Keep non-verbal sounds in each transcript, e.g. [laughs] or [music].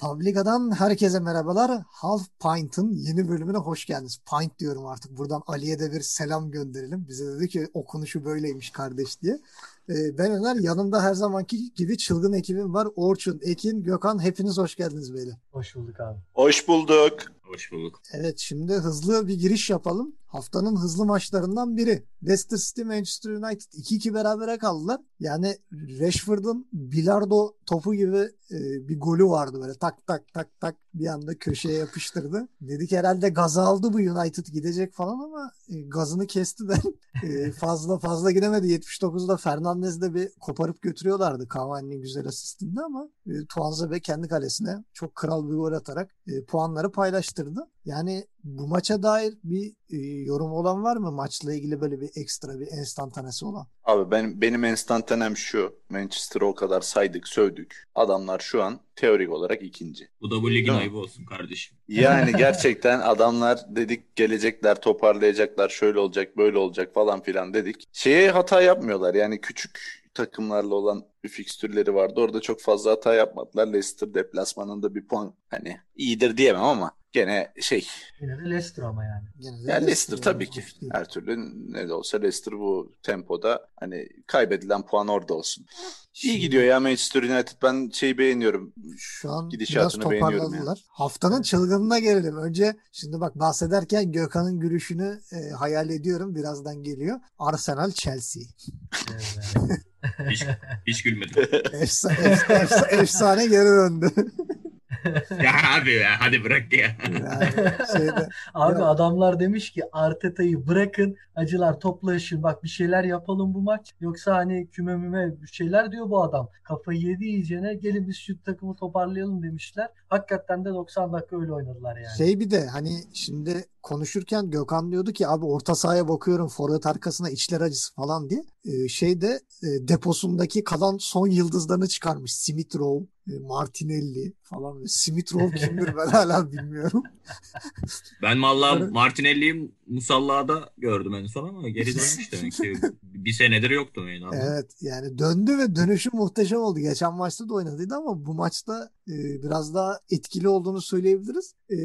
Publica'dan herkese merhabalar. Half Pint'ın yeni bölümüne hoş geldiniz. Pint diyorum artık. Buradan Ali'ye de bir selam gönderelim. Bize dedi ki okunuşu böyleymiş kardeş diye. Ee, ben Öner. Yanımda her zamanki gibi çılgın ekibim var. Orçun, Ekin, Gökhan. Hepiniz hoş geldiniz beyler. Hoş bulduk abi. Hoş bulduk. Hoş bulduk. Evet şimdi hızlı bir giriş yapalım. Haftanın hızlı maçlarından biri. Leicester City Manchester United 2-2 berabere kaldılar. Yani Rashford'un bilardo topu gibi e, bir golü vardı böyle tak tak tak tak bir anda köşeye yapıştırdı. Dedik herhalde gazı aldı bu United gidecek falan ama e, gazını kesti de [laughs] e, fazla fazla gidemedi. 79'da Fernandez'de bir koparıp götürüyorlardı Cavani'nin güzel asistinde ama e, Tuanzebe kendi kalesine çok kral bir gol atarak e, puanları paylaştırdı. Yani bu maça dair bir e, yorum olan var mı? Maçla ilgili böyle bir ekstra bir enstantanesi olan. Abi benim, benim enstantanem şu. Manchester'ı o kadar saydık, sövdük. Adamlar şu an teorik olarak ikinci. Bu da bu ligin ayıbı olsun kardeşim. Yani [laughs] gerçekten adamlar dedik gelecekler, toparlayacaklar, şöyle olacak, böyle olacak falan filan dedik. Şeye hata yapmıyorlar. Yani küçük takımlarla olan bir fikstürleri vardı. Orada çok fazla hata yapmadılar. Leicester deplasmanında bir puan hani iyidir diyemem ama gene şey Yine de Leicester ama yani. Gene de Ya Leicester yani, tabii ki. değil. Her türlü ne de olsa Leicester bu tempoda hani kaybedilen puan orada olsun. İyi Şimdi gidiyor ya Manchester United. Ben şeyi beğeniyorum. Şu an biraz Gidişatını beğeniyorum toparladılar. Haftanın çılgınına gelelim. Önce şimdi bak bahsederken Gökhan'ın gülüşünü e, hayal ediyorum. Birazdan geliyor. Arsenal Chelsea. Evet. Hiç, hiç gülmedim. [laughs] Efsa, efsa, efsa, efsane geri döndü. Ya abi ya hadi bırak ya. Yani şeyde, Abi Ya- adamlar demiş ki Arteta'yı bırakın acılar toplaşın bak bir şeyler yapalım bu maç. Yoksa hani küme müme bir şeyler diyor bu adam. Kafayı yedi iyicene gelin biz şu takımı toparlayalım demişler. Hakikaten de 90 dakika öyle oynadılar yani. şey bir de hani şimdi konuşurken Gökhan diyordu ki abi orta sahaya bakıyorum forvet arkasına içler acısı falan diye. Ee, şeyde e, deposundaki kalan son yıldızlarını çıkarmış. Smith Rowe, Martinelli falan. Smith Rowe kimdir ben hala bilmiyorum. Ben vallahi Evet. Musalla'da gördüm en son ama geri dönmüş [laughs] demek ki. Bir senedir yoktu yani abi. Evet yani döndü ve dönüşü muhteşem oldu. Geçen maçta da oynadıydı ama bu maçta e, biraz daha etkili olduğunu söyleyebiliriz. E,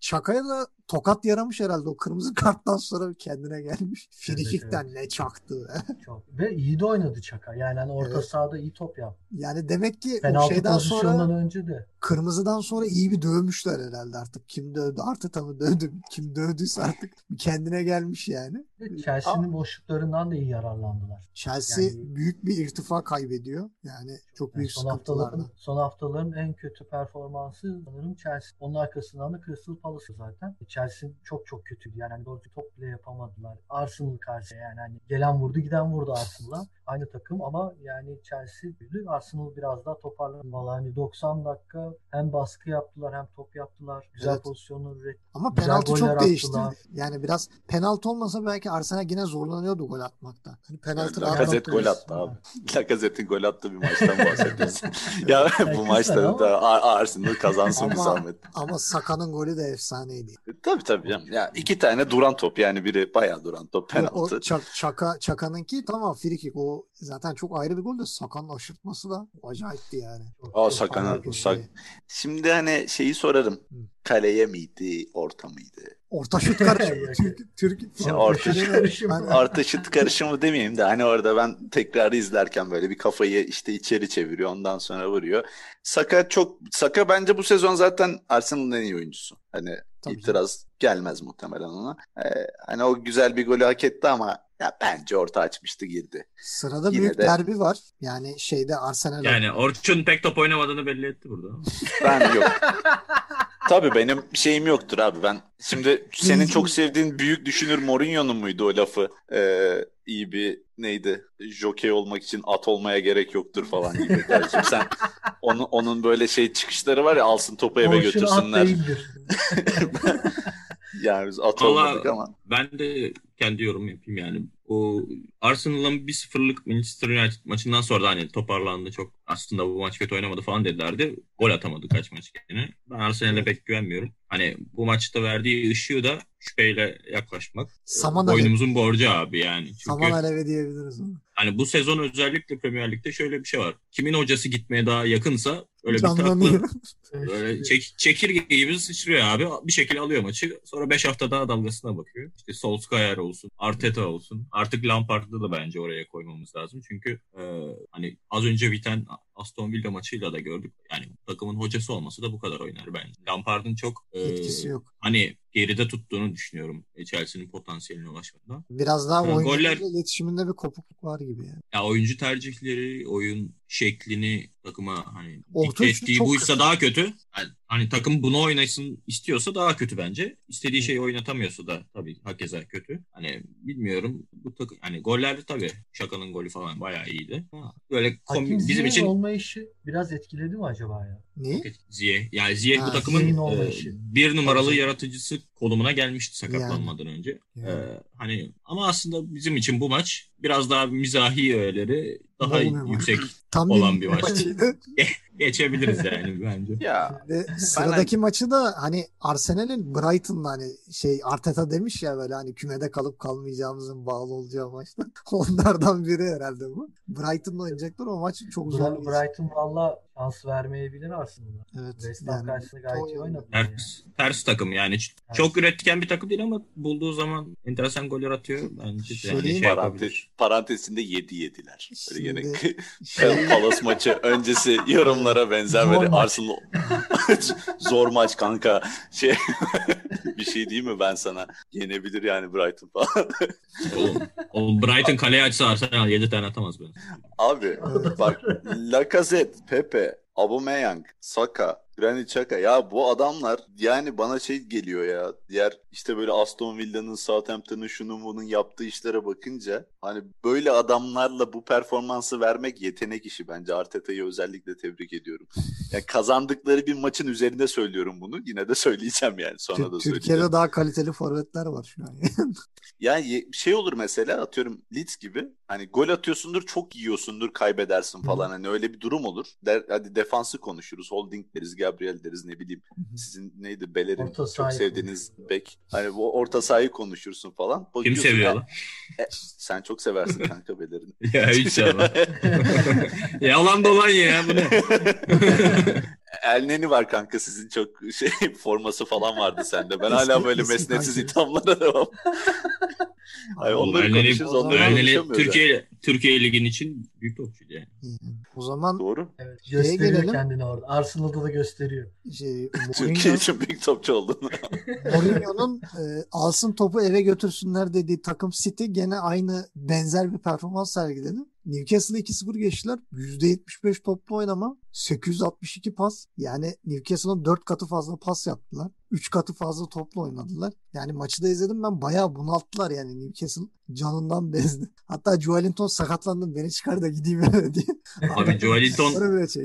Çaka'ya da tokat yaramış herhalde o kırmızı karttan sonra kendine gelmiş. Frikikten ne çaktı. be. [laughs] Çok. Ve iyi de oynadı Çaka. Yani hani orta Evet. sahada iyi top yaptı. Yani demek ki o Penaltı şeyden sonra önce de. kırmızıdan sonra iyi bir dövmüşler herhalde artık. Kim dövdü? Arteta mı dövdü? Kim dövdüyse artık bir kendine gelmiş yani. Chelsea'nin boşluklarından da iyi yararlandılar. Chelsea Yani- büyük bir irtifa kaybediyor. Yani çok Yani büyük son haftaların, son haftaların en kötü performansı sanırım Chelsea. Onun arkasından da Crystal Palace zaten. Chelsea çok çok kötüydü. Yani hani doğru top bile yapamadılar. Arsenal karşı yani hani gelen vurdu giden vurdu Arsenal'a. Aynı takım ama yani Chelsea büyüdü. Arsenal biraz daha toparladı. Vallahi hani 90 dakika hem baskı yaptılar hem top yaptılar. Güzel Evet. pozisyonlar üretti. Ama penaltı çok değişti. Yani biraz penaltı olmasa belki Arsenal yine zorlanıyordu gol atmakta. Hani penaltı rahat Lacazette gol attı abi. [laughs] Lacazette'in gol attığı bir maçtan bahsediyorsun. [laughs] ya bu maçta da Ar- Arsenal kazansın bir Ama- zahmet. Ama Saka'nın golü de efsaneydi. Tabii tabii canım. Ya iki tane duran top yani biri bayağı duran top O penaltı. Çak, Çaka, Çaka'nınki tamam free kick. O zaten çok ayrı bir gol de Saka'nın aşırtması da acayipti yani. Aa, kötü. Sak- Şimdi hani şeyi sorarım. Hı. Kaleye miydi, orta mıydı? Orta şut karışımı. [laughs] Türk, Türk, İşte Orta orta şut karışımı. [laughs] Artı şut karışımı demeyeyim de hani orada ben tekrarı izlerken böyle bir kafayı işte içeri çeviriyor ondan sonra vuruyor. Saka çok Saka bence bu sezon zaten Arsenal'ın en iyi oyuncusu. Hani Tabii itiraz gelmez muhtemelen ona. Ee, hani o güzel bir golü hak etti ama ya bence orta açmıştı girdi. Sırada Yine büyük de- derbi var. Yani şeyde Arsenal Yani Orçun pek top oynamadığını belli etti burada. [laughs] Ben yok. Tabii benim şeyim yoktur abi ben. Şimdi senin çok sevdiğin büyük düşünür Mourinho'nun muydu o lafı? Ee, iyi bir neydi? Jokey olmak için at olmaya gerek yoktur falan gibi. Kardeşim sen onun, onun böyle şey çıkışları var ya alsın topu eve Orçun götürsünler. [laughs] yani biz at olmadık ama. Ben de kendi yorum yapayım yani. o Arsenal'ın 1-0'lık Manchester United maçından sonra da hani toparlandı çok aslında bu maç kötü oynamadı falan dedilerdi. Gol atamadı kaç maç kendine. Ben Arsenal'e pek güvenmiyorum. Hani bu maçta verdiği ışığı da şüpheyle yaklaşmak. Saman alevi. Oyunumuzun borcu abi yani. Çünkü Saman alevi diyebiliriz onu. hani bu sezon özellikle Premier Lig'de şöyle bir şey var. Kimin hocası gitmeye daha yakınsa öyle bir tatlı [laughs] Böyle çek, çekirge gibi sıçrıyor abi. Bir şekilde alıyor maçı. Sonra 5 hafta daha dalgasına bakıyor. İşte Solskjaer olsun, Arteta olsun. Artık Lampard'ı da bence oraya koymamız lazım. Çünkü e, hani az önce biten Aston Villa maçıyla da gördük. Yani takımın hocası olması da bu kadar oynar bence. Lampard'ın çok e, Etkisi yok. hani geride tuttuğunu düşünüyorum Chelsea'nin potansiyeline ulaşmada. Biraz daha Ha, oyuncularla goller- iletişiminde bir kopukluk var gibi yani. Ya oyuncu tercihleri, oyun şeklini takıma hani dikte ettiği buysa kötü. daha kötü. Yani, hani takım bunu oynasın istiyorsa daha kötü bence. İstediği şeyi oynatamıyorsa da tabii hakeza kötü. Hani bilmiyorum bu takım hani gollerde tabii Şaka'nın golü falan bayağı iyiydi. Böyle komik bizim için olmayışı biraz etkiledi mi acaba ya? Niye? Ziyeh yani Ziyeh Ha, bu takımın e, bir numaralı yaratıcısı konumuna gelmişti sakatlanmadan önce. Yani. Ee, hani ama aslında bizim için bu maç biraz daha mizahi öğeleri daha Bol bir maç. yüksek [laughs] Tam olan bir maçtı. [laughs] geçebiliriz yani bence. Ya Ve sıradaki maçı da hani Arsenal'in Brighton'la hani şey Arteta demiş ya böyle hani kümede kalıp kalmayacağımızın bağlı olacağı maçta. [laughs] Onlardan biri herhalde bu. Brighton'la oynayacaklar o maç çok zor. Brighton valla şans vermeyebilir Arsenal'a. Evet. West Ham yani karşısında gayet iyi oynadı. yani. Ters, ters takım yani. Ç- Çok üretken bir takım değil ama bulduğu zaman enteresan goller atıyor. Bence yani Şeyin- şey parantez, parantezinde 7 yediler. Böyle Şimdi şey, [laughs] Palace maçı öncesi yorumlara benzer böyle. Arsenal [laughs] zor maç kanka. Şey [laughs] bir şey değil mi ben sana? Yenebilir yani Brighton falan. Oğlum, oğlum Brighton kaleye açsa Arsenal 7 tane atamaz ben. Abi bak Lacazette, Pepe, Aubameyang, Saka, Granit Xhaka ya bu adamlar yani bana şey geliyor ya diğer işte böyle Aston Villa'nın Southampton'ın şunun bunun yaptığı işlere bakınca hani böyle adamlarla bu performansı vermek yetenek işi bence Arteta'yı özellikle tebrik ediyorum. Ya kazandıkları bir maçın üzerinde söylüyorum bunu yine de söyleyeceğim yani sonra da Tür- söyleyeceğim. Türkiye'de daha kaliteli forvetler var şu an. [laughs] Yani şey olur mesela atıyorum Leeds gibi hani gol atıyorsundur çok yiyorsundur kaybedersin falan hani öyle bir durum olur. Der, hadi defansı konuşuruz holding deriz Gabriel deriz ne bileyim sizin neydi Beler'in Orta çok sevdiğiniz bek hani bu orta sahayı konuşursun falan. Kim seviyor lan? Sen çok seversin kanka Beler'ini. [laughs] ya inşallah. [laughs] Yalan dolan ya bu ne? [laughs] Elneni var kanka sizin çok şey [laughs] forması falan vardı sende. Ben hala böyle mesnetsiz ithamlara devam. [laughs] Ay, Oğlum, onları Elneni- konuşuruz onları Elneni. Türkiye Türkiye Ligi'nin için büyük topçuydu yani. O zaman Doğru. Evet, gösteriyor gelelim. kendini orada. Arsenal'da da gösteriyor. şey, Türkiye için büyük topçu oldun. [laughs] Mourinho'nun e, alsın topu eve götürsünler dediği takım City gene aynı benzer bir performans sergiledi. Newcastle'ı 2-0 geçtiler. %75 toplu oynama. 862 pas. Yani Newcastle'ın 4 katı fazla pas yaptılar. 3 katı fazla toplu oynadılar. Yani maçı da izledim ben bayağı bunalttılar yani Newcastle canından [laughs] bezdi. Hatta Joelinton sakatlandım beni çıkar da gideyim eve [laughs] diye. Abi Joelinton.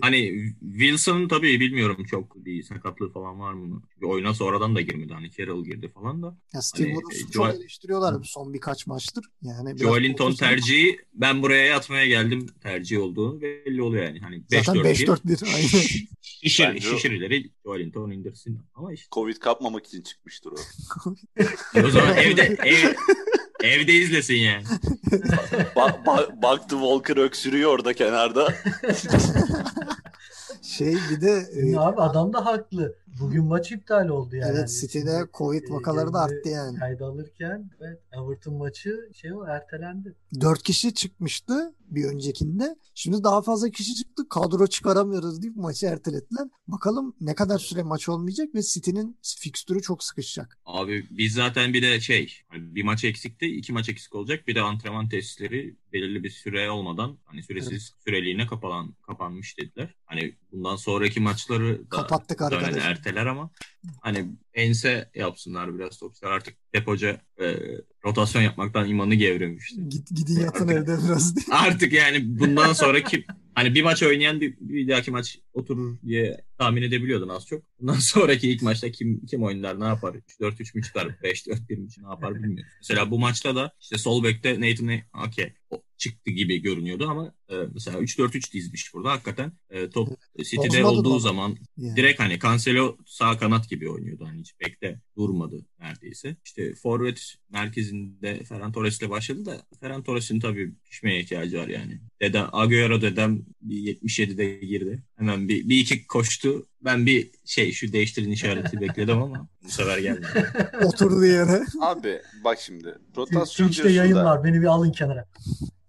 Hani Wilson tabii bilmiyorum çok bir sakatlığı falan var mı? Çünkü oyuna sonradan da girmedi. Hani Carroll girdi falan da. Ya Steve hani, Bruce'u e, çok eleştiriyorlar son birkaç maçtır. Yani Joelinton tercihi ben buraya yatmaya geldim tercih olduğu belli oluyor yani. Hani 5 Zaten 4 5-4-1 aynen. Şişir, şişirileri Joelinton indirsin. Ama işte Covid kapmamak için çıkmıştır o. o zaman evde ev, evde izlesin yani. Ba- ba- baktı Walker öksürüyor orada kenarda. [laughs] şey bir de e, abi adam da haklı. Bugün maç iptal oldu yani. evet City'de şimdi, Covid e, vakaları da arttı yani. Kayda alırken evet, Everton maçı şey o ertelendi. 4 kişi çıkmıştı bir öncekinde. Şimdi daha fazla kişi çıktı. Kadro çıkaramıyoruz deyip maçı ertelediler. Bakalım ne kadar süre maç olmayacak ve City'nin fikstürü çok sıkışacak. Abi biz zaten bir de şey hani bir maç eksikti iki maç eksik olacak bir de antrenman testleri belirli bir süre olmadan hani süresiz süreliğine kapanan kapanmış dediler. Hani bundan sonraki maçları da Kapattık arkadaşlar. Erteler ama hani ense yapsınlar biraz topçular artık Pep Hoca e, rotasyon yapmaktan imanı gevremişti. Git, gidin yatın Artık- evde biraz diye. [laughs] Artık yani bundan sonraki hani bir maç oynayan bir, bir dahaki maç oturur diye tahmin edebiliyordun az çok. Bundan [laughs] sonraki ilk maçta kim kim oynar ne yapar? 3-4-3 mü çıkar? 5-4-1 mi ne yapar bilmiyorum. Mesela bu maçta da işte sol bekte Nathan Ake çıktı gibi görünüyordu ama e, mesela 3-4-3 dizmiş burada. Hakikaten e, top City'de Bozmadı olduğu da. zaman Yani. direkt hani Cancelo sağ kanat gibi oynuyordu. Hani hiç bekte durmadı neredeyse. İşte forvet merkezinde Ferran Torres'le başladı da Ferran Torres'in tabii pişmeye ihtiyacı var yani. Dedem, Agüero dedem bir 77'de girdi. Hemen bir, bir iki koştu. Ben bir şey şu değiştirin işareti bekledim ama bu sefer gelmedi. [laughs] Oturduğu yere. Abi bak şimdi rotasyon Twitch'te yayın var. Beni bir alın kenara.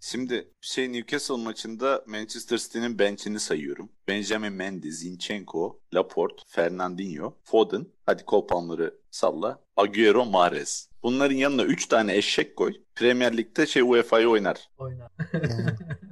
Şimdi şey Newcastle maçında Manchester City'nin bench'ini sayıyorum. Benjamin Mendy, Zinchenko, Laporte, Fernandinho, Foden, hadi kol palmları salla, Agüero, Mahrez. Bunların yanına 3 tane eşek koy. Premier Lig'de şey UEFA'yı oynar. Oyna. [laughs]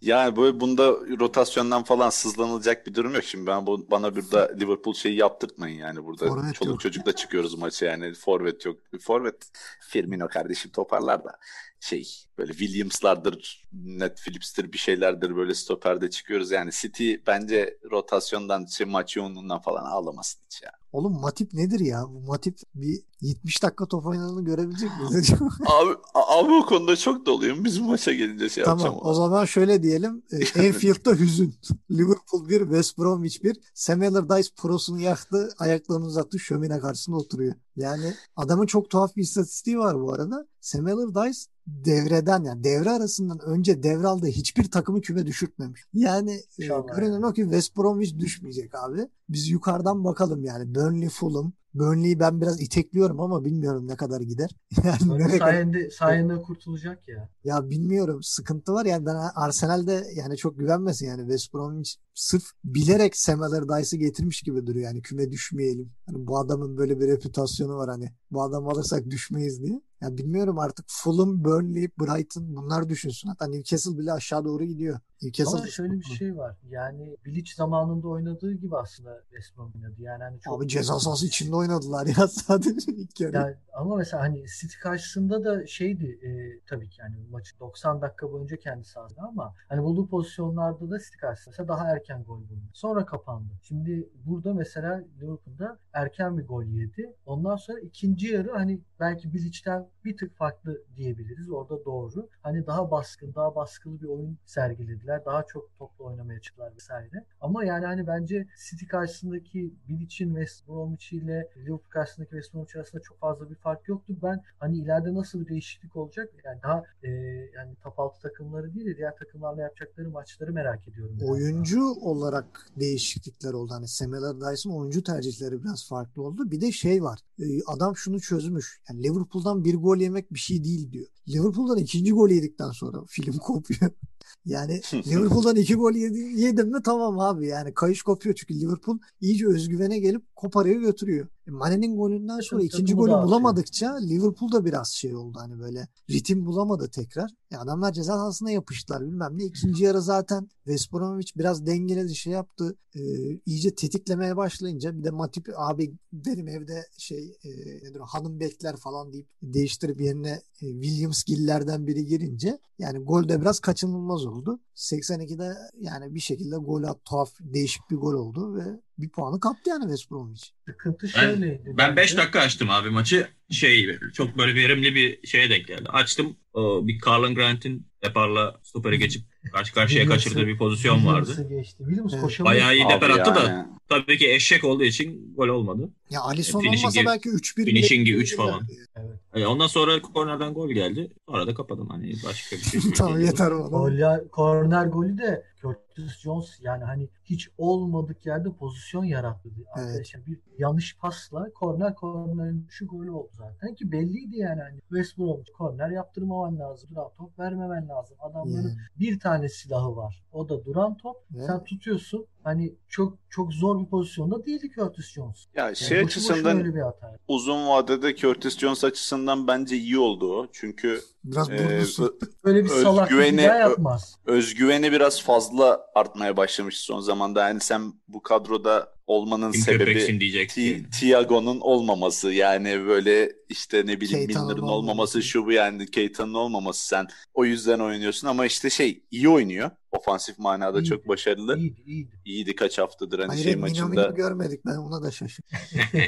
Yani. Böyle bunda rotasyondan falan sızlanılacak bir durum yok. Şimdi ben bu bana burada Liverpool şeyi yaptırtmayın yani burada. Forvet çoluk yok. çocukla çıkıyoruz maça yani. Forvet yok. Forvet Firmino kardeşim toparlar da şey böyle Williams'lardır, Net Phillips'tir bir şeylerdir böyle stoperde çıkıyoruz. Yani City bence rotasyondan şey, maç yoğunluğundan falan ağlamasın hiç ya. Oğlum Matip nedir ya? Bu Matip bir 70 dakika top oynadığını görebilecek miyiz? [laughs] Abi, abi o konuda çok doluyum. Biz bu maça gelince şey tamam yapacağım. o zaman şöyle diyelim. [laughs] E, Anfield'da hüzün. [laughs] Liverpool 1, West Bromwich 1. Sam Allardyce prosunu yaktı. Ayaklarını uzattı. Şömine karşısında oturuyor. Yani adamın çok tuhaf bir istatistiği var bu arada. Sam Allardyce devreden yani devre arasından önce devraldığı hiçbir takımı küme düşürtmemiş. Yani e, görünen o ki West Bromwich düşmeyecek abi. Biz yukarıdan bakalım yani. Burnley, Fulham. Burnley'i ben biraz itekliyorum ama bilmiyorum ne kadar gider. [laughs] Yani nereye kadar- sayende, sayende kurtulacak ya. ya bilmiyorum sıkıntı var yani ben Arsenal'de yani çok güvenmesin yani West Bromwich sırf bilerek Sam Allardyce'ı getirmiş gibi duruyor yani küme düşmeyelim. Hani bu adamın böyle bir reputasyonu var hani bu adam alırsak düşmeyiz diye. Ya bilmiyorum artık Fulham, Burnley, Brighton bunlar düşünsün. Hatta Newcastle bile aşağı doğru gidiyor. Newcastle Ama şöyle bir şey var. Yani Bilic zamanında oynadığı gibi aslında West Brom oynadı. Yani hani çok Abi ceza sahası içinde oynadılar ya [laughs] sadece ilk yarı. Yani ama mesela hani City karşısında da şeydi e, tabii ki yani maçı 90 dakika boyunca kendi sahasında ama hani bulduğu pozisyonlarda da City karşısında mesela daha erken gol buldu. Sonra kapandı. Şimdi burada mesela Liverpool'da erken bir gol yedi. Ondan sonra ikinci yarı hani belki Bilic'ten bir tık farklı diyebiliriz. Orada doğru. Hani daha baskın, daha baskılı bir oyun sergilediler. Daha çok topla oynamaya çıktılar vesaire. Ama yani hani bence City karşısındaki Bilic'in West Bromwich ile Liverpool karşısındaki West Bromwich arasında çok fazla bir fark yoktu. Ben hani ileride nasıl bir değişiklik olacak? Yani daha e, yani top altı takımları değil de diğer takımlarla yapacakları maçları merak ediyorum. biraz daha. oyuncu olarak değişiklikler oldu. Hani Sam Allardyce'ın oyuncu tercihleri biraz farklı oldu. Bir de şey var. Ee, Adam şunu çözmüş. Yani Liverpool'dan bir gol yemek bir şey değil diyor. Liverpool'dan ikinci gol yedikten sonra film kopuyor. [laughs] Yani Liverpool'dan iki gol yedi, yedim mi tamam abi yani kayış kopuyor çünkü Liverpool iyice özgüvene gelip koparıyor götürüyor. Mane'nin golünden sonra Takım- ikinci takımı golü bulamadıkça Liverpool da biraz şey oldu hani böyle ritim bulamadı tekrar. E, adamlar ceza sahasına yapıştılar bilmem ne. İkinci yarı zaten West Bromwich biraz dengeledi şey yaptı. E, iyice tetiklemeye başlayınca bir de Matip abi benim evde şey e, nedir hanım bekler falan deyip değiştirip yerine e, Williams Giller'den biri girince yani gol de biraz kaçınılmaz oldu. 82'de yani bir şekilde gol at tuhaf değişik bir gol oldu ve bir puanı kaptı yani West Bromwich. Sıkıntı Ben, şöyleydi. ben 5 bence. dakika açtım abi maçı. Şey çok böyle verimli bir şeye denk geldi. Açtım. O, bir Carlin Grant'in deparla stopere geçip karşı karşıya kaçırdığı bir pozisyon vardı. Geçti. Evet. Bayağı iyi deper attı da yani. tabii ki eşek olduğu için gol olmadı. Ya Alisson Finishing'i- olmasa belki 3-1 bile finishing'i üç falan. Evet. E, ondan sonra kornerden gol geldi. Sonra da kapadım. Hani başka bir şey. [laughs] tamam yeter ya, korner golü de Curtis Jones yani hani hiç olmadık yerde pozisyon yarattı. Arkadaşlar bir yanlış pasla korner kornerin şu golü oldu zaten ki belliydi yani hani West Bromwich korner yaptırmaman lazım. Duran top vermemen lazım. Adamların Yani, bir tane silahı var. O da duran top. Evet. Sen tutuyorsun. Hani çok çok zor bir pozisyonda değildi Curtis Jones. Ya Yani şey boşu boşuna açısından öyle bir hata. uzun vadede Curtis Jones açısından bence iyi oldu o. Çünkü Biraz Ee, burnusu. Böyle bir bir Özgüveni- yapmaz. özgüveni biraz fazla artmaya başlamış son zamanda. Yani sen bu kadroda olmanın Kim sebebi köpeksin diyeceksin. Ti- Thiago'nun olmaması yani böyle işte ne bileyim Milner'ın olmaması. şu bu yani Keita'nın olmaması sen o yüzden oynuyorsun ama işte şey iyi oynuyor. Ofansif manada İyiydi. çok başarılı. İyiydi iyiydi. İyiydi kaç haftadır hani Hayır şey Mino maçında. Görmedik ben ona da şaşırdım. [laughs]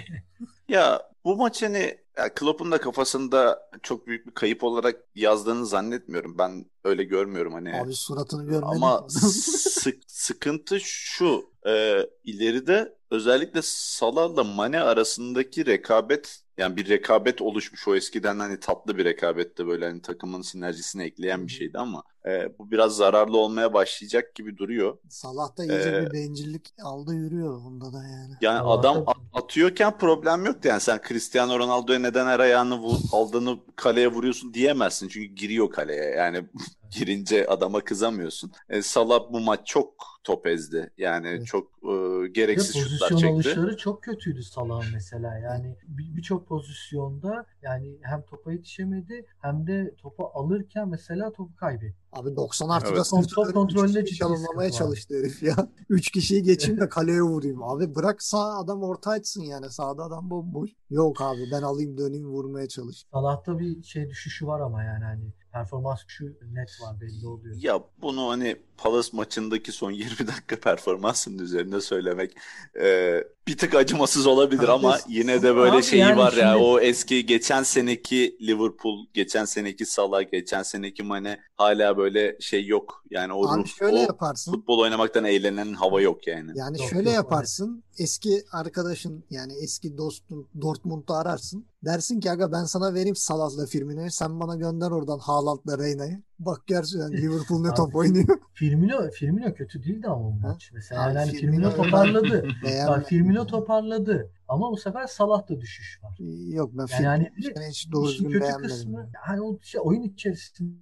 Ya bu maç hani ya Klopp'un da kafasında çok büyük bir kayıp olarak yazdığını zannetmiyorum. Ben öyle görmüyorum hani. Abi suratını görmedik. Ama [laughs] sık, sıkıntı şu e, ileride özellikle Salah'la Mane arasındaki rekabet yani bir rekabet oluşmuş. O eskiden hani tatlı bir rekabetti. Böyle hani takımın sinerjisini ekleyen bir şeydi ama e, bu biraz zararlı olmaya başlayacak gibi duruyor. Salah da iyice Ee, bir bencillik aldı yürüyor onda da yani. Yani Salah'ta- adam at- atıyorken problem yoktu yani. Sen Cristiano Ronaldo'ya neden her ayağını vur, aldığını kaleye vuruyorsun diyemezsin. Çünkü giriyor kaleye yani [laughs] girince adama kızamıyorsun. E, Salah bu maç çok top ezdi yani Evet. çok e, gereksiz şutlar pozisyon çekti. alışları çok kötüydü Salah'ın mesela. Yani bir- birçok pozisyonda yani hem topa yetişemedi hem de topu alırken mesela topu kaybetti. Abi 90 artıda Evet. çalımlamaya sıkıntı var. çalıştı herif ya. [laughs] 3 kişiyi geçeyim de kaleye vurayım. Abi bırak sağ adam orta açsın yani. Sağda adam bomboş. Yok abi ben alayım döneyim vurmaya çalış. Salah'ta bir şey düşüşü var ama yani hani performans şu net var belli oluyor. Ya bunu hani Palace maçındaki son 20 dakika performansının üzerinde söylemek e, bir tık acımasız olabilir Abi, ama yine de böyle abi şeyi yani var ya şimdi- o eski geçen seneki Liverpool, geçen seneki Salah, geçen seneki Mane hala böyle şey yok. Yani o Abi ruh, şöyle o yaparsın. futbol oynamaktan eğlenen hava yok yani. Yani Yok, şöyle yok, yaparsın. Eski arkadaşın yani eski dostun Dortmund'u ararsın. Dersin ki aga ben sana vereyim Salah'la Firmino'yu. Sen bana gönder oradan Haaland'la Reyna'yı. Bak gerçekten [laughs] Liverpool ne top oynuyor. [laughs] Firmino Firmino kötü değildi ama o maç. Mesela Abi yani Firmino- Firmino toparladı. [laughs] Bak Firmino toparladı. Ama bu sefer Salah'ta düşüş var. Yok ben Yani hani yani hiç doğru İşin düzgün kötü beğenmedim. kısmı yani o şey oyun içerisinde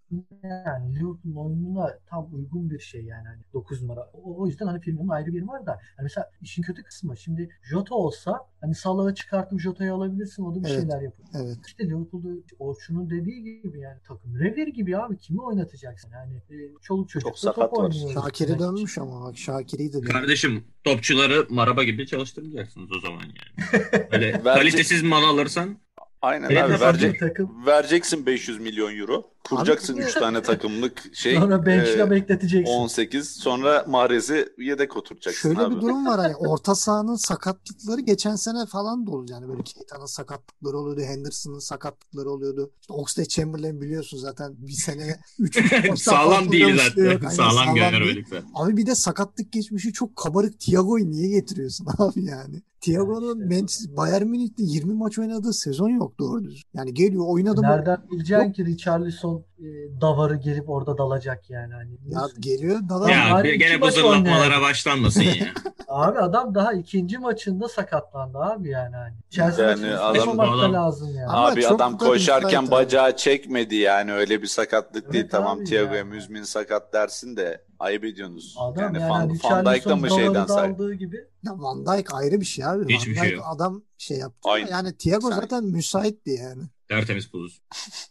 yani Liverpool'un oyununa tam uygun bir şey yani hani 9 numara. O, o yüzden hani filmin ayrı bir yeri var da hani mesela işin kötü kısmı şimdi Jota olsa hani Salah'ı çıkartıp Jota'yı alabilirsin o da bir Evet. şeyler yapar. Evet. İşte Liverpool'da Orçun'un dediği gibi yani takım revir gibi abi kimi oynatacaksın yani e, çoluk çocuk Çok sakat top var. oynuyor. Şakir'i dönmüş ama bak Şakir'i de dönmüş. Kardeşim topçuları maraba gibi çalıştırmayacaksınız o zaman yani. [laughs] Böyle Verecek- kalitesiz mal alırsan Aynen abi verecek, takım vereceksin 500 milyon euro. Kuracaksın Abi- 3 tane takımlık şey. sonra bench'le e, bekleteceksin. 18 sonra Mahrez'i yedek oturacaksın Şöyle abi. bir durum var hani orta sahanın sakatlıkları geçen sene falan da oldu. Yani böyle Keita'nın sakatlıkları oluyordu. Henderson'ın sakatlıkları oluyordu. İşte Oxlade Chamberlain biliyorsun zaten bir sene [laughs] 3 sağlam değil zaten. sağlam değil. görmedik zaten. Abi bir de sakatlık geçmişi çok kabarık Thiago'yu niye getiriyorsun [laughs] abi yani? Thiago'nun Yani Manchester- Bayern Münih'te 20 maç oynadığı sezon yok doğru düzgün. Yani geliyor oynadı mı? Nereden bileceksin ki Richarlison e, davarı gelip orada dalacak yani hani. Ya geliyor dalar. Ya, bir- gene bu zırlatmalara başlanmasın ya. [laughs] Abi adam daha ikinci maçında sakatlandı abi yani hani. Chelsea Yani maçını adam- adam- lazım yani. Ama Abi adam da koşarken abi. bacağı çekmedi yani öyle bir sakatlık Evet değil. Tamam abi Thiago'ya ya. müzmin sakat dersin de ayıp ediyorsunuz. Adam yani yani, Van, hani Van Dijk da mı şeyden da say? aldığı gibi. Ya Van Dijk ayrı bir şey abi. Hiçbir Van şey Dijk yok. adam şey yaptı. Aynen. Yani Thiago Sen- zaten müsaitti yani. და არტემის ფუზს.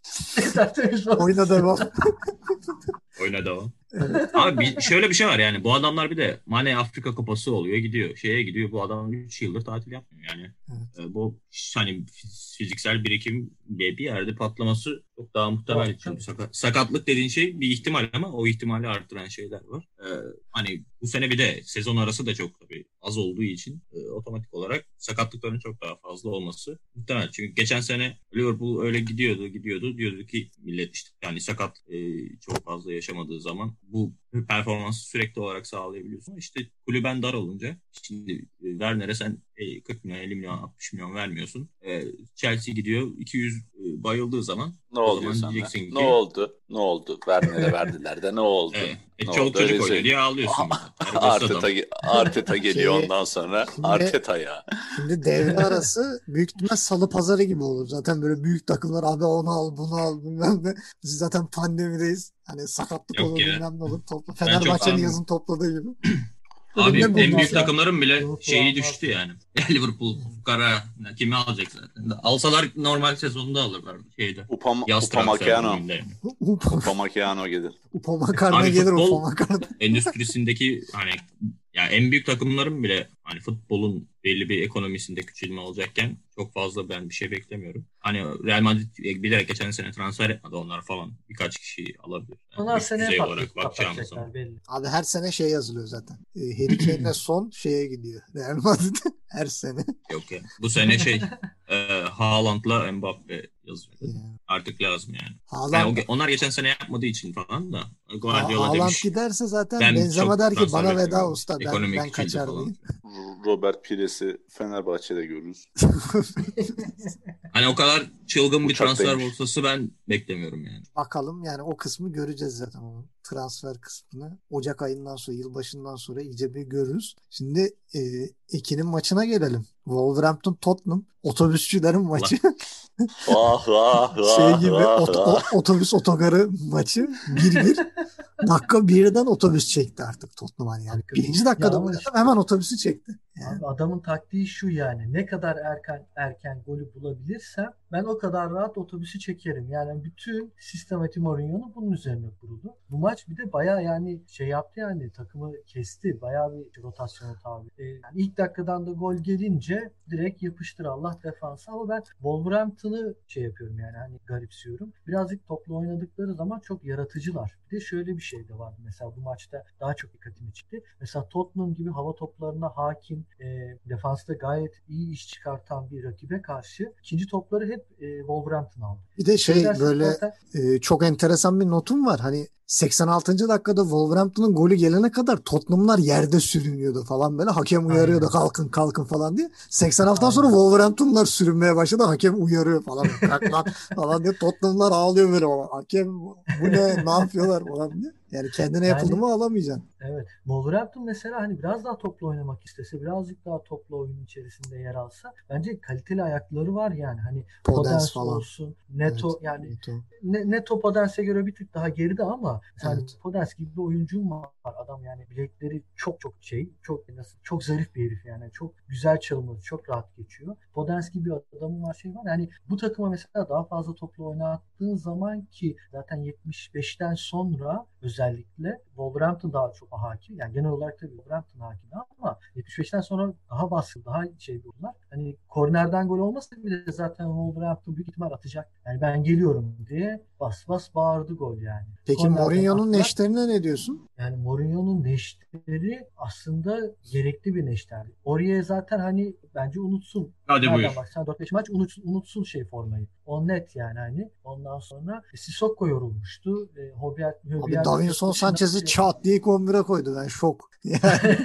[laughs] არტემის ფუზს. ოინადავა. ოინადავა. Abi [laughs] bir- şöyle bir şey var yani bu adamlar bir de Mane Afrika Kupası oluyor gidiyor. Şeye gidiyor bu adam 3 yıldır tatil yapmıyor yani. Evet. E, bu hani fiz- fiziksel birikim bir yerde patlaması çok daha muhtemel. Tabii, Çünkü sakat- sakatlık dediğin şey bir ihtimal ama o ihtimali arttıran şeyler var. E, hani bu sene bir de sezon arası da çok tabii az olduğu için e, otomatik olarak sakatlıkların çok daha fazla olması muhtemel. Çünkü geçen sene Liverpool öyle gidiyordu gidiyordu diyordu ki millet işte yani sakat e, çok fazla yaşamadığı zaman bu performansı sürekli olarak sağlayabiliyorsun. İşte kulüben dar olunca şimdi e, Werner'e sen e, 40 milyon 50 milyon 60 milyon vermiyorsun. E, Chelsea gidiyor 200 e, bayıldığı zaman Ne oldu zaman diyeceksin ki- Ne oldu? Ne oldu? Werner'e verdiler de ne oldu? e, e, Ne çoluk oldu? çocuk oynuyor diye ağlıyorsun. [laughs] Arteta, Arteta geliyor ondan sonra. Şimdi- Arteta ya. Şimdi devre arası büyük ihtimal salı pazarı gibi olur. Zaten böyle büyük takımlar abi onu al bunu al bilmem ne. Biz zaten pandemideyiz. Hani sakatlık Yok olur ya. bilmem ne olur. Topla. Fenerbahçe'nin yazın topladığı gibi. [clears throat] Abi en büyük alsa- takımların bile Liverpool şeyi düştü yani. Liverpool kara kimi alacak zaten. Alsalar normal sezonda alırlar şeyde. Upam Yaz transfer Upamecano. döneminde yani. Upa, Upamecano gelir. Upamakarna Abi gelir Upamakarna. endüstrisindeki hani ya en büyük takımların bile hani futbolun belli bir ekonomisinde küçülme olacakken çok fazla ben bir şey beklemiyorum. Hani Real Madrid bilerek geçen sene transfer etmedi onlar falan. Birkaç kişi alabilir. Yani Onlar seneye olarak bakacağımız zaman. belli. Abi her sene şey yazılıyor zaten. Ee, Harry Kane'le [clears throat] son şeye gidiyor. Real Madrid [laughs] her sene. Yok ya. Bu sene şey [laughs] e, Haaland'la Mbappe yazıyor. Yani Artık lazım yani. Haaland, Yani onlar geçen sene yapmadığı için falan da Guardiola Haaland demiş. giderse zaten Ben Benzema der ki bana veda usta ben, ben kaçar falan. Robert Pires'i Fenerbahçe'de görürüz. [laughs] Hani o kadar çılgın bir transfer borsası ben beklemiyorum yani. Bakalım yani o kısmı göreceğiz zaten o transfer kısmını. Ocak ayından sonra yılbaşından sonra iyice bir görürüz. Şimdi e, Ekin'in maçına gelelim. Wolverhampton Tottenham otobüsçülerin maçı. ah ah ah şey gibi ah, ot- ah. o- otobüs otogarı maçı 1-1. Dakika birden otobüs çekti artık Tottenham hani yani. Birinci bir. dakikada Ya ama oynadı, işte- hemen otobüsü çekti. Yani Abi adamın taktiği şu yani ne kadar erken erken golü bulabilirsem ben o kadar rahat otobüsü çekerim. Yani bütün sistematik Mourinho'nun bunun üzerine kuruldu. Bu maç bir de baya yani şey yaptı yani takımı kesti. Baya bir rotasyona tabi. Ee, yani ilk dakikadan da gol gelince direkt yapıştır Allah defansı ama ben Wolverhampton'ı şey yapıyorum yani hani garipsiyorum. Birazcık toplu oynadıkları zaman çok yaratıcılar. Bir de şöyle bir şey de vardı mesela bu maçta daha çok dikkatimi çekti. Mesela Tottenham gibi hava toplarına hakim, e, defansta gayet iyi iş çıkartan bir rakibe karşı ikinci topları hep e, Wolverhampton aldı. bir de şey Edersin böyle zaten- e, çok enteresan bir notum var. Hani 86. dakikada Wolverhampton'ın golü gelene kadar Tottenham'lar yerde sürünüyordu falan böyle. Hakem uyarıyordu Aynen. kalkın kalkın falan diye. 86'dan Aynen. sonra Wolverhampton'lar sürünmeye başladı. Hakem uyarıyor falan. [laughs] Kalk lan falan diye Tottenham'lar ağlıyor böyle. Hakem bu ne ne yapıyorlar falan diye. Yani kendine yapıldı Yani- mı alamayacaksın. Evet. Wolverhampton mesela hani biraz daha toplu oynamak istese, birazcık daha toplu oyun içerisinde yer alsa bence kaliteli ayakları var yani. Hani Podence Podence falan. olsun, Neto Evet, yani Neto. ne, Neto Podence'e göre bir tık daha geride ama yani Evet. Podence gibi bir oyuncum var. Adam yani bilekleri çok çok şey, çok nasıl çok zarif bir herif yani. Çok güzel çalımları, çok rahat geçiyor. Podence gibi bir adamın var şey var. Yani bu takıma mesela daha fazla toplu oynattığın zaman ki zaten 75'ten sonra özellikle Wolverhampton daha çok hakim. Yani genel olarak tabii Wolverhampton hakim ama 75'ten sonra daha baskın, daha şey bunlar. Hani kornerden gol olmasa bile zaten Wolverhampton büyük ihtimal atacak. Yani ben geliyorum diye bas bas bağırdı gol yani. Peki Kornerden Mourinho'nun neşterine ne diyorsun? Yani Mourinho'nun neşteri aslında gerekli bir neşter. Oraya zaten hani bence unutsun. Hadi Nereden buyur. baksan 4-5 maç unutsun, unutsun şey formayı. O net yani hani. Ondan sonra e, Sissoko yorulmuştu. E, Hobier, Abi Davinson Sanchez'i çat diye ilk 11'e koydu. Ben şok. Yani [laughs]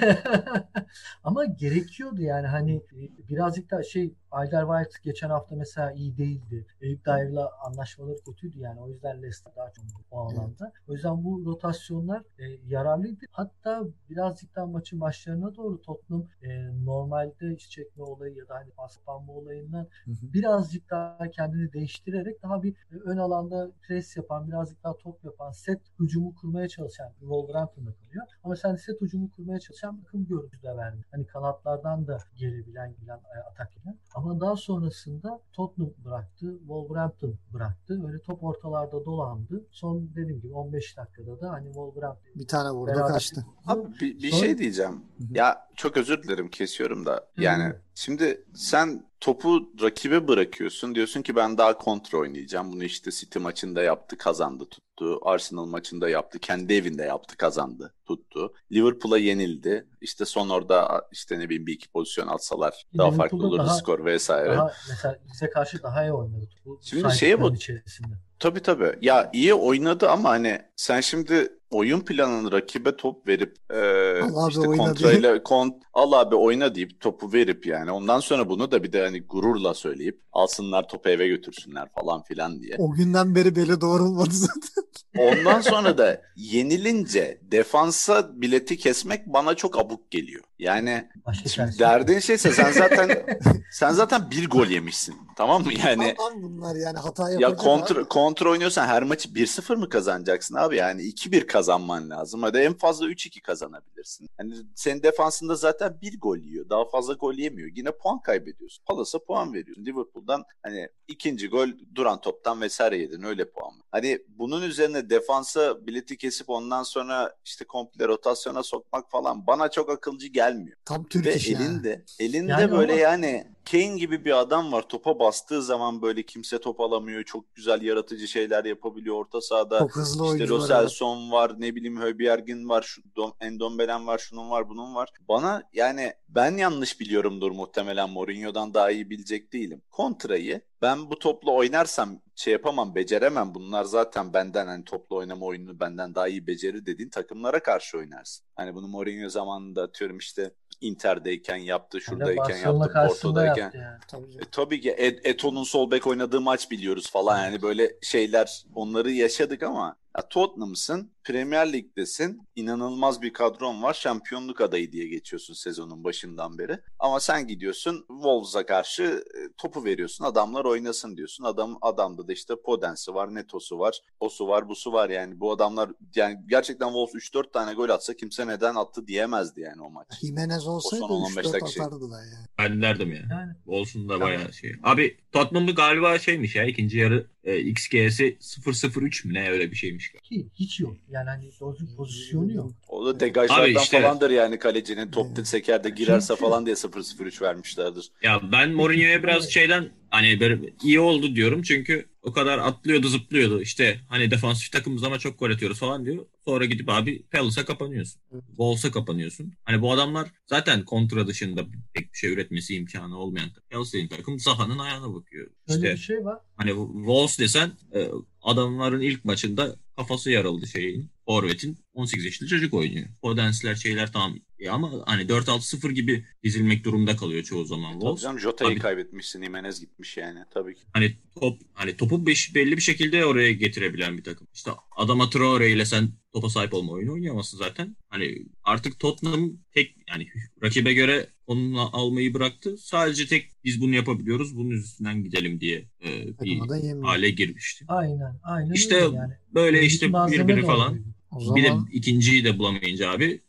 Ama gerekiyordu yani hani e, birazcık da şey Alder White geçen hafta mesela iyi değildi. Eyüp Dyer'la anlaşmaları kötüydü yani. O yüzden Leicester daha çok o alanda. O yüzden bu rotasyonlar e, yararlıydı. Hatta birazcık daha maçın başlarına doğru Tottenham e, normalde iş çekme olayı ya da hani pas kapanma olayından birazcık daha kendini değiştirerek daha bir e, ön alanda pres yapan, birazcık daha top yapan, set hücumu kurmaya çalışan bir Wolverhampton'da kalıyor. Ama sen set hücumu kurmaya çalışan bakım görüntü de verdi. Hani kanatlardan da gelebilen, bilen, e, atak eden. Ama daha sonrasında Tottenham bıraktı, Wolverhampton bıraktı. Öyle top ortalarda dolandı. Son dediğim gibi 15 dakikada da hani Wolverhampton bir tane vurdu kaçtı. Abi bir, bir Sonra- şey diyeceğim. Hı hı. Ya çok özür dilerim kesiyorum da. Yani şimdi sen topu rakibe bırakıyorsun. Diyorsun ki ben daha kontra oynayacağım. Bunu işte City maçında yaptı, kazandı, tuttu. Arsenal maçında yaptı, kendi evinde yaptı, kazandı, tuttu. Liverpool'a yenildi. İşte son orada işte ne bileyim bir iki pozisyon atsalar daha farklı olurdu daha- skor vesaire. daha mesela bize karşı daha iyi oynadı. Bu Şimdi şeye içerisinde. Tabii tabii. Ya iyi oynadı ama hani sen şimdi oyun planını rakibe top verip e, Al abi işte kontrayla kont al abi oyna deyip topu verip yani ondan sonra bunu da bir de hani gururla söyleyip alsınlar topu eve götürsünler falan filan diye. O günden beri beli doğrulmadı zaten. [laughs] Ondan sonra da yenilince defansa bileti kesmek bana çok abuk geliyor. Yani Başka derdin şeyse sen zaten [laughs] sen zaten bir gol yemişsin. Tamam mı? Yani Tamam bunlar yani hata ya kontra, abi. kontra oynuyorsan her maçı 1-0 mı kazanacaksın abi? Yani 2-1 kazan. kazanman lazım. Hadi en fazla 3-2 kazanabilirsin. Hani senin defansında zaten bir gol yiyor. Daha fazla gol yemiyor. Yine puan kaybediyorsun. Palace'a puan veriyorsun. Liverpool'dan hani ikinci gol duran toptan vesaire yedin. Öyle puan. Hani bunun üzerine defansa bileti kesip ondan sonra işte komple rotasyona sokmak falan bana çok akılcı gelmiyor. Tam Türk Ve işi yani. elinde, elinde Yani böyle ama- yani Kane gibi bir adam var. Topa bastığı zaman böyle kimse top alamıyor. Çok güzel yaratıcı şeyler yapabiliyor orta sahada. Çok hızlı İşte oyuncular. Rosel evet. Var, ne bileyim Höbjergin var, şu Dom, Endombelen var, şunun var, bunun var. Bana yani ben yanlış biliyorumdur muhtemelen Mourinho'dan daha iyi bilecek değilim. Kontrayı ben bu topla oynarsam şey yapamam, beceremem. Bunlar zaten benden hani topla oynama oyununu benden daha iyi becerir dediğin takımlara karşı oynarsın. Hani bunu Mourinho zamanında atıyorum işte Inter'deyken yaptı, şuradayken yaptı, Porto'dayken. yaptı yani. Tabii. E, tabii ki Et- Eto'nun sol bek oynadığı maç biliyoruz falan yani böyle şeyler onları yaşadık ama ya Tottenham'sın, Premier Lig'desin, inanılmaz bir kadron var, şampiyonluk adayı diye geçiyorsun sezonun başından beri. Ama sen gidiyorsun Wolves'a karşı e, topu veriyorsun, adamlar oynasın diyorsun. Adam adamda da işte Podens'i var, Neto'su var, osu var, busu var yani bu adamlar yani gerçekten Wolves 3-4 tane gol atsa kimse neden attı diyemezdi yani o maç. Jimenez olsaydı son 15 3-4 dakika. atardılar yani. Ben derdim ya. Yani Olsun da Tamam. bayağı şey. Abi Tottenham'da galiba şeymiş ya ikinci yarı e, XG'si 0-0-3 mü ne öyle bir şeymiş. Ki hiç yok. Yani hani doğru pozisyonu yok. O da degajlardan işte- falandır yani kalecinin top Evet. seker de girerse Çünkü- falan diye 0-0-3 vermişlerdir. Ya ben Mourinho'ya biraz şeyden hani böyle iyi oldu diyorum çünkü o kadar atlıyordu zıplıyordu işte hani defansif takımız ama çok gol atıyoruz falan diyor. Sonra gidip abi Palace'a kapanıyorsun. Wolves'a kapanıyorsun. Hani bu adamlar zaten kontra dışında pek bir şey üretmesi imkanı olmayan Palace dediğin takım Zaha'nın ayağına bakıyor. Öyle İşte bir şey var. Hani Wolves desen e, adamların ilk maçında kafası yarıldı şeyin. Forvet'in 18 yaşında çocuk oynuyor. Podensler şeyler tamam Ya ama hani 4-6-0 gibi dizilmek durumunda kalıyor çoğu zaman Tabii Wolves. canım Jota'yı kaybetmişsin. Jimenez gitmiş yani. Tabii ki. Hani top hani topu beş, belli bir şekilde oraya getirebilen bir takım. İşte Adama Traore ile sen topa sahip olma oyunu oynayamazsın zaten. Hani artık Tottenham tek yani rakibe göre onu almayı bıraktı. Sadece tek biz bunu yapabiliyoruz. Bunun üstünden gidelim diye e, bir hale girmişti. Aynen. Aynen İşte yani. Böyle işte malzeme birbiri de falan. O Bir de zaman ikinciyi de bulamayınca abi.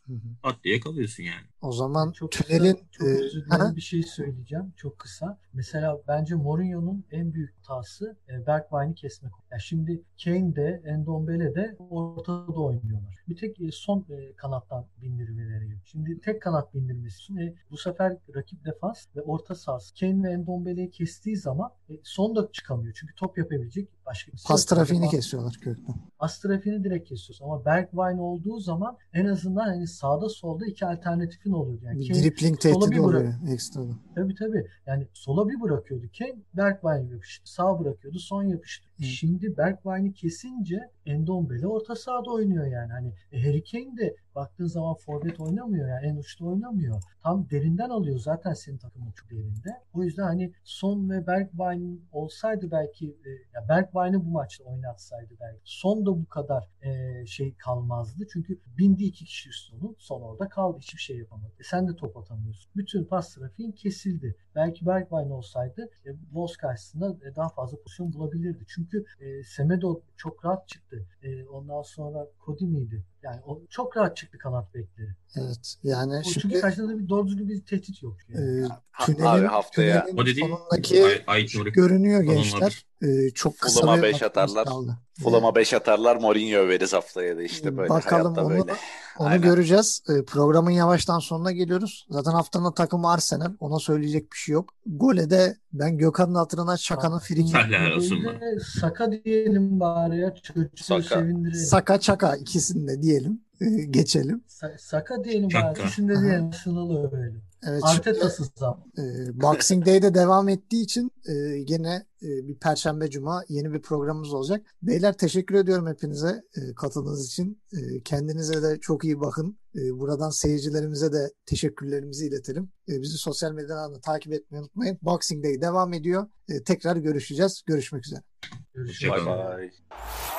Pat diye kalıyorsun yani. o zaman Çok tünelin kısa, çok e, özür dilerim bir şey söyleyeceğim. Çok kısa. Mesela bence Mourinho'nun en büyük hatası e, Bergwijn'i kesmek. Ya şimdi Kane de Endombele de ortada oynuyorlar. Bir tek e, son e, kanattan bindirmeleri yok. Şimdi tek kanat bindirmesi için e, bu sefer rakip defans ve orta sahası Kane ve Endombele'yi kestiği zaman e, son da çıkamıyor. Çünkü top yapabilecek başka bir pas trafiğini Defans- kesiyorlar kökten. As trafiğini direkt kesiyorsun. Ama Bergwijn olduğu zaman en azından hani sağda solda iki alternatifin oluyor. Yani Bir Kane dripling sola tehdidi bir bırak- oluyor ekstradan. Tabii tabii. Yani sola bir bırakıyordu Kane, Bergwijn yapıştı. Sağ bırakıyordu, son yapıştı. Hı. Şimdi Bergwijn'i kesince Endombele orta sahada oynuyor yani. Hani e, Harry Kane de baktığın zaman forvet oynamıyor yani en uçta oynamıyor. Tam derinden alıyor zaten senin takımın çok derinde. O yüzden hani Son ve Bergwijn olsaydı belki e, ya Bergwijn'i bu maçta oynatsaydı belki. Son da bu kadar e, şey kalmazdı. Çünkü bindi iki kişi üstüne. Son orada kaldı. Hiçbir şey yapamadı. E, sen de top atamıyorsun. Bütün pas trafiğin kesildi. Belki Bergwijn olsaydı e, Wolves karşısında e, daha fazla pozisyon bulabilirdi. Çünkü e, Semedo çok rahat çıktı. E, ondan sonra Cody miydi? Yani o çok rahat çıktı kanat bekleri. Evet. Yani O çünkü şimdi karşısında da bir doğru düzgün bir tehdit yok. Yani. e, Ha- tünelin, abi haftaya tünelin O dediğin sonundaki Ay, ay, Nuri. görünüyor gençler. E, çok kısa beş vaktimiz atarlar. kaldı. Fulham'a 5 atarlar Mourinho överiz haftaya da işte böyle. Bakalım Hayatta onu- böyle. Onu Aynen. göreceğiz. E, programın yavaştan sonuna geliyoruz. Zaten haftanın takımı Arsenal. Ona söyleyecek bir şey yok. Gole de ben Gökhan'ın hatırına Şaka'nın friki. Saka diyelim bari ya. Çocuğu Saka. sevindirelim. Saka Çaka ikisini de diyelim. E, geçelim. Sa- Saka diyelim Şaka. bari. İkisini de Aha. diyelim. Sınırlı öyle. Evet, Arteta'sız zam. e, Boxing Day'de devam ettiği için e, yine e, bir Perşembe Cuma yeni bir programımız olacak. Beyler teşekkür ediyorum hepinize e, katıldığınız için. E, kendinize de çok iyi bakın. E, buradan seyircilerimize de teşekkürlerimizi iletelim. E, bizi sosyal medyadan da takip etmeyi unutmayın. Boxing Day devam ediyor. E, tekrar görüşeceğiz. Görüşmek üzere. Görüşmek Bye üzere. bye.